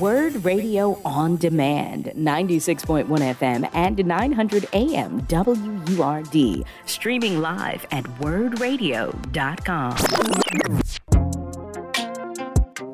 Word Radio on Demand, 96.1 FM and 900 AM WURD. Streaming live at wurdradio.com.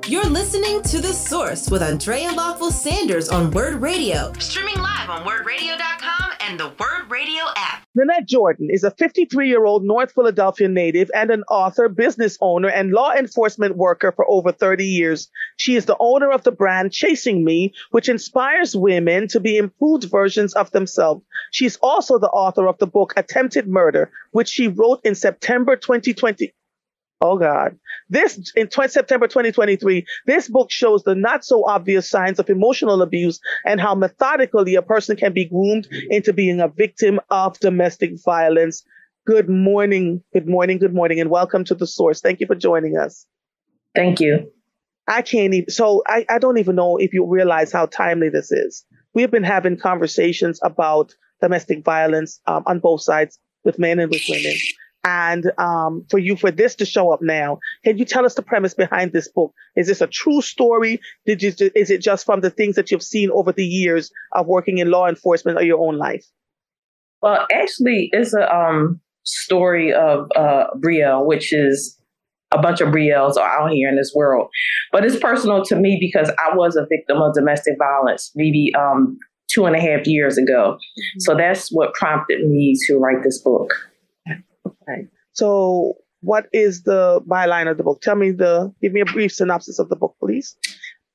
You're listening to The Source with Andrea Lawful-Sanders on Word Radio. Streaming live on wurdradio.com and the Word Radio app. Nannette Jordan is a 53 year old North Philadelphia native and an author, business owner, and law enforcement worker for over 30 years. She is the owner of the brand Chasing Me, which inspires women to be improved versions of themselves. She's also the author of the book Attempted Murder, which she wrote in September 2020. Oh God. This in 20, September 2023, this book shows the not so obvious signs of emotional abuse and how methodically a person can be groomed into being a victim of domestic violence. Good morning. Good morning. Good morning. And welcome to the source. Thank you for joining us. Thank you. I can't even, so I, I don't even know if you realize how timely this is. We have been having conversations about domestic violence um, on both sides with men and with women and um, for you for this to show up now. Can you tell us the premise behind this book? Is this a true story? Did you is it just from the things that you've seen over the years of working in law enforcement or your own life? Well, actually, it's a um, story of uh, Brielle, which is a bunch of Brielles are out here in this world. But it's personal to me because I was a victim of domestic violence maybe um, two and a half years ago. Mm-hmm. So that's what prompted me to write this book. So, what is the byline of the book? Tell me the, give me a brief synopsis of the book, please.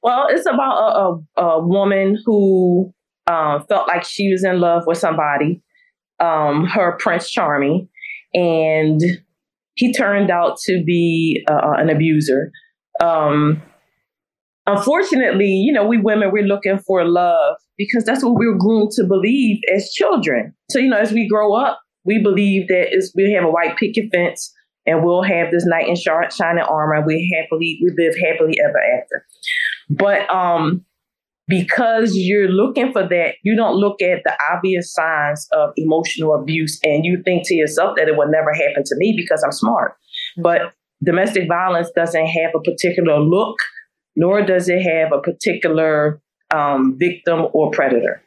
Well, it's about a, a, a woman who uh, felt like she was in love with somebody, um, her Prince Charming, and he turned out to be uh, an abuser. Um, unfortunately, you know, we women, we're looking for love because that's what we were groomed to believe as children. So, you know, as we grow up, we believe that is we have a white picket fence and we'll have this knight in shining armor. We happily we live happily ever after. But um, because you're looking for that, you don't look at the obvious signs of emotional abuse, and you think to yourself that it will never happen to me because I'm smart. But domestic violence doesn't have a particular look, nor does it have a particular um, victim or predator.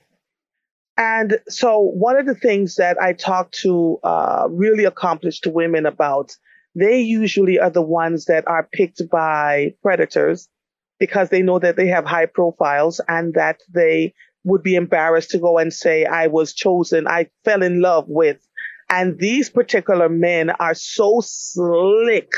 And so, one of the things that I talk to uh, really accomplished women about, they usually are the ones that are picked by predators because they know that they have high profiles and that they would be embarrassed to go and say, I was chosen, I fell in love with. And these particular men are so slick.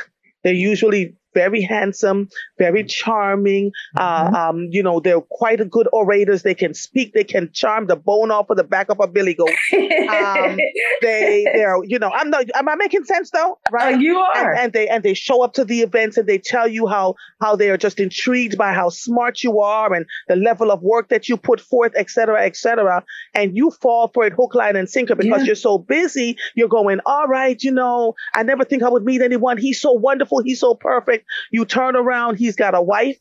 They're usually very handsome, very charming. Uh, mm-hmm. Uh, um, you know, they're quite good orators. They can speak. They can charm the bone off of the back of a billy goat. Um, they, they're, you know, I'm not. Am I making sense though? Right? Uh, you are. And, and, they and they show up to the events and they tell you how how they are just intrigued by how smart you are and the level of work that you put forth, et cetera, et cetera. And you fall for it hook, line, and sinker because yeah. you're so busy. You're going, all right, you know, I never think I would meet anyone. He's so wonderful. He's so perfect. You turn around, he's got a wife,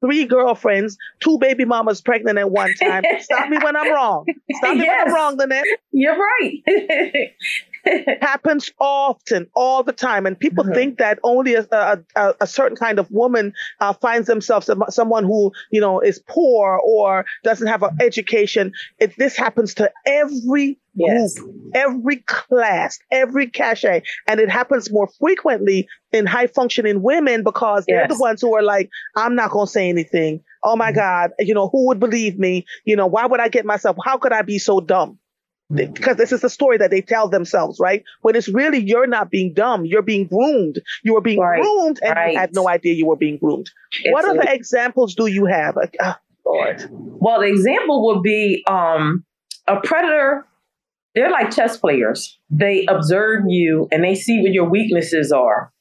three girlfriends, two baby mamas pregnant at one time. Stop me when I'm wrong. Stop me yes. when I'm wrong, Nannette. You're right. happens often, all the time, and people mm-hmm. think that only a, a, a, certain kind of woman uh, finds themselves someone who you know is poor or doesn't have an education. It, this happens to every Yes. Every class, every cachet. And it happens more frequently in high functioning women because they're the ones who are like, I'm not going to say anything. Oh my mm-hmm. God. You know, who would believe me? You know, why would I get myself? How could I be so dumb? Because this is the story that they tell themselves, right? When it's really you're not being dumb, you're being groomed. You were being right. groomed and right. you had no idea you were being groomed. What other examples do you have? Uh, Lord. Well, the example would be um, a predator they're like chess players. They observe you and they see what your weaknesses are.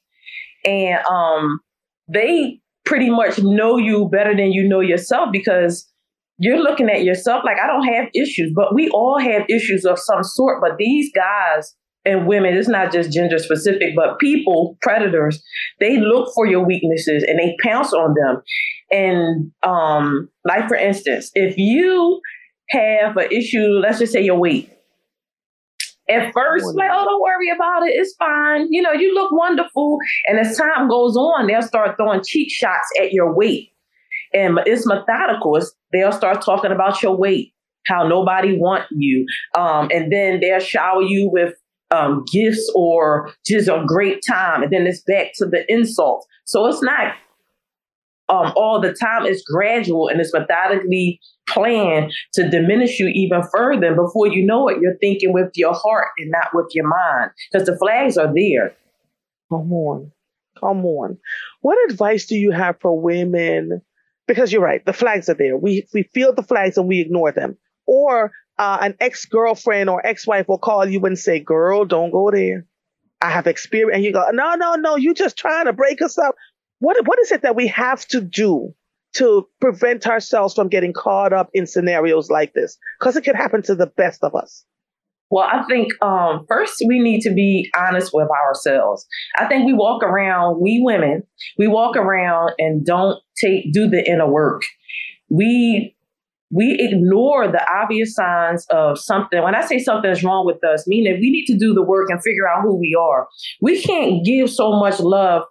And um, they pretty much know you better than you know yourself because you're looking at yourself like I don't have issues, but we all have issues of some sort. But these guys and women, it's not just gender specific, but people, predators, they look for your weaknesses and they pounce on them. And um, like for instance, if you have an issue, let's just say your weight, at first, like, oh, don't worry about it. It's fine. You know, you look wonderful. And as time goes on, they'll start throwing cheap shots at your weight. And it's methodical. It's, they'll start talking about your weight, how nobody want you. Um, and then they'll shower you with um, gifts or just a great time. And then it's back to the insult. So it's not um, all the time. It's gradual and it's methodically planned to diminish you even further. And before you know it, you're thinking with your heart and not with your mind because the flags are there. Come on. Come on. What advice do you have for women? Because you're right, the flags are there. We we feel the flags and we ignore them. Or uh, an ex girlfriend or ex wife will call you and say, "Girl, don't go there." I have experience, and you go, "No, no, no, You're just trying to break us up." What what is it that we have to do to prevent ourselves from getting caught up in scenarios like this? Because it can happen to the best of us. Well, I think um, first we need to be honest with ourselves. I think we walk around, we women, we walk around and don't take do the inner work. We we ignore the obvious signs of something. When I say something is wrong with us, meaning we need to do the work and figure out who we are. We can't give so much love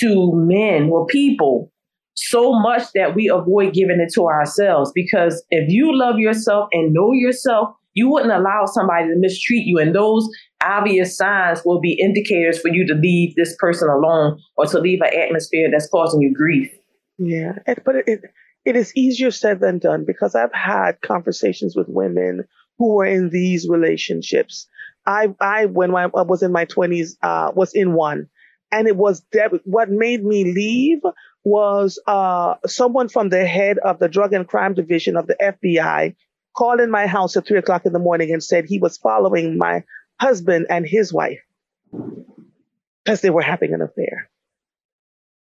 to men or people so much that we avoid giving it to ourselves. Because if you love yourself and know yourself, you wouldn't allow somebody to mistreat you. And those obvious signs will be indicators for you to leave this person alone or to leave an atmosphere that's causing you grief. Yeah, but it, it is easier said than done because I've had conversations with women who were in these relationships. I, I, when I was in my twenties, uh, was in one and it was deb- what made me leave was, uh, someone from the head of the drug and crime division of the FBI called in my house at three o'clock in the morning and said he was following my husband and his wife because they were having an affair.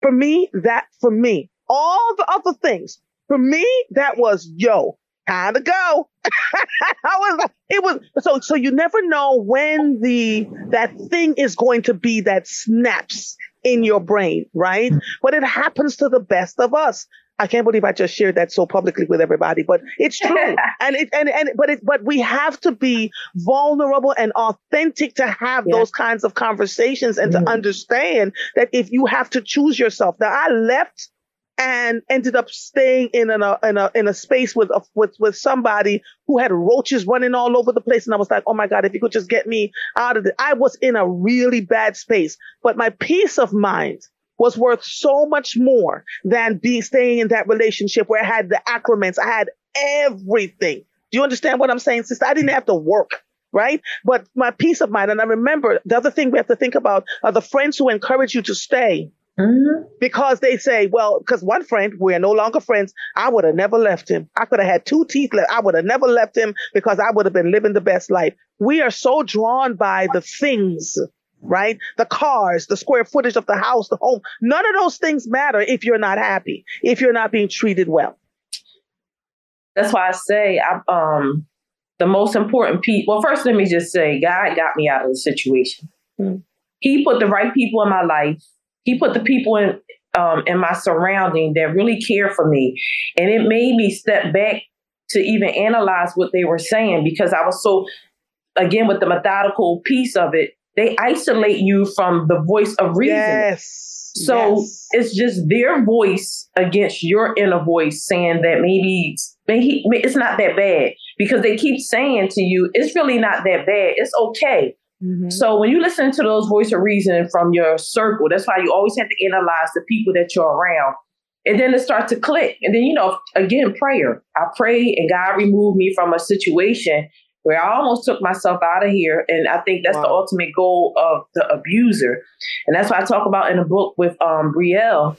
For me, that, for me, all the other things, for me, that was, yo, time to go. I was it was so so you never know when the that thing is going to be that snaps in your brain, right? But it happens to the best of us. I can't believe I just shared that so publicly with everybody, but it's true. and it and and but it but we have to be vulnerable and authentic to have yeah. those kinds of conversations and mm-hmm. to understand that if you have to choose yourself. Now I left and ended up staying in a in a in a space with a, with with somebody who had roaches running all over the place, and I was like, oh my god, if you could just get me out of it. I was in a really bad space, but my peace of mind was worth so much more than being staying in that relationship where I had the accliments, I had everything. Do you understand what I'm saying, sister? I didn't have to work right? But my peace of mind. And I remember the other thing we have to think about are the friends who encourage you to stay Mm-hmm. Because they say, well, because one friend, we're no longer friends. I would have never left him. I could have had two teeth left. I would have never left him because I would have been living the best life. We are so drawn by the things, right? The cars, the square footage of the house, the home. None of those things matter if you're not happy, if you're not being treated well. That's why I say, I, um, the most important piece. Well, first, let me just say, God got me out of the situation. Mm. He put the right people in my life he put the people in um, in my surrounding that really care for me, and it made me step back to even analyze what they were saying because I was so again with the methodical piece of it. They isolate you from the voice of reason. Yes. So yes. it's just their voice against your inner voice saying that maybe, maybe it's not that bad because they keep saying to you, it's really not that bad. It's okay. Mm-hmm. So when you listen to those voice of reason from your circle, that's why you always have to analyze the people that you're around. And then it starts to click. And then, you know, again, prayer. I pray and God removed me from a situation where I almost took myself out of here. And I think that's wow. the ultimate goal of the abuser. And that's what I talk about in the book with um, Brielle.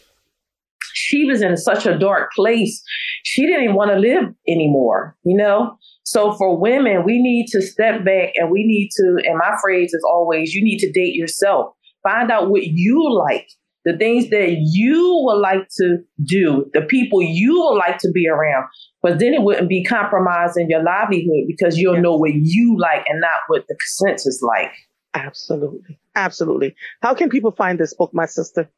She was in such a dark place. She didn't even want to live anymore, you know? So for women, we need to step back and we need to, and my phrase is always, you need to date yourself. Find out what you like, the things that you would like to do, the people you would like to be around. But then it wouldn't be compromising your livelihood because you'll yes. know what you like and not what the consensus like. Absolutely. Absolutely. How can people find this book, my sister?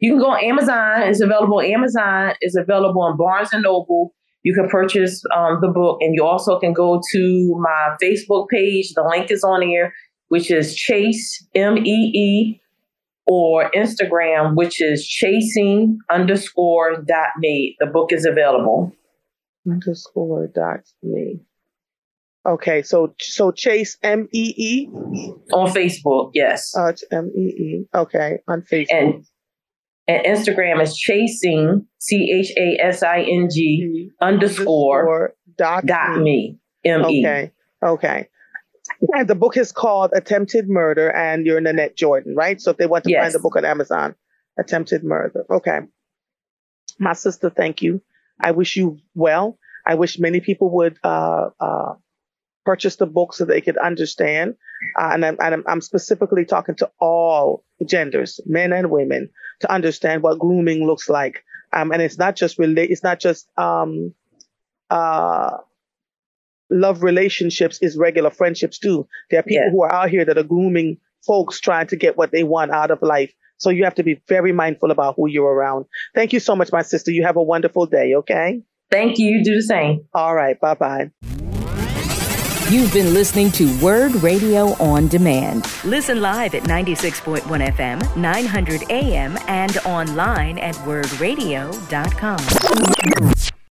You can go on Amazon. It's available on Amazon. It's available on Barnes and Noble you can purchase um, the book and you also can go to my Facebook page. The link is on here, which is Chase, M E E or Instagram, which is chasing underscore dot me. The book is available. Underscore dot me. Okay, so so Chase M E E on Facebook, yes. Uh, M E E. Okay, on Facebook. And and Instagram is chasing C H A S I N G underscore dot, dot me M E. Okay, okay. And the book is called Attempted Murder, and you're Nannette Jordan, right? So if they want to yes. find the book on Amazon, Attempted Murder. Okay. My sister, thank you. I wish you well. I wish many people would uh, uh, purchase the book so they could understand. Uh, and, I'm, and I'm, specifically talking to all genders, men and women, to understand what grooming looks like. Um, and it's not just relate, it's not just um, uh, love relationships is regular friendships too. There are people yeah. who are out here that are grooming folks trying to get what they want out of life. So you have to be very mindful about who you're around. Thank you so much, my sister. You have a wonderful day, okay? Thank you. You do the same. All right. Bye bye. You've been listening to Word Radio on Demand. Listen live at 96.1 FM, 900 AM, and online at wurdradio.com.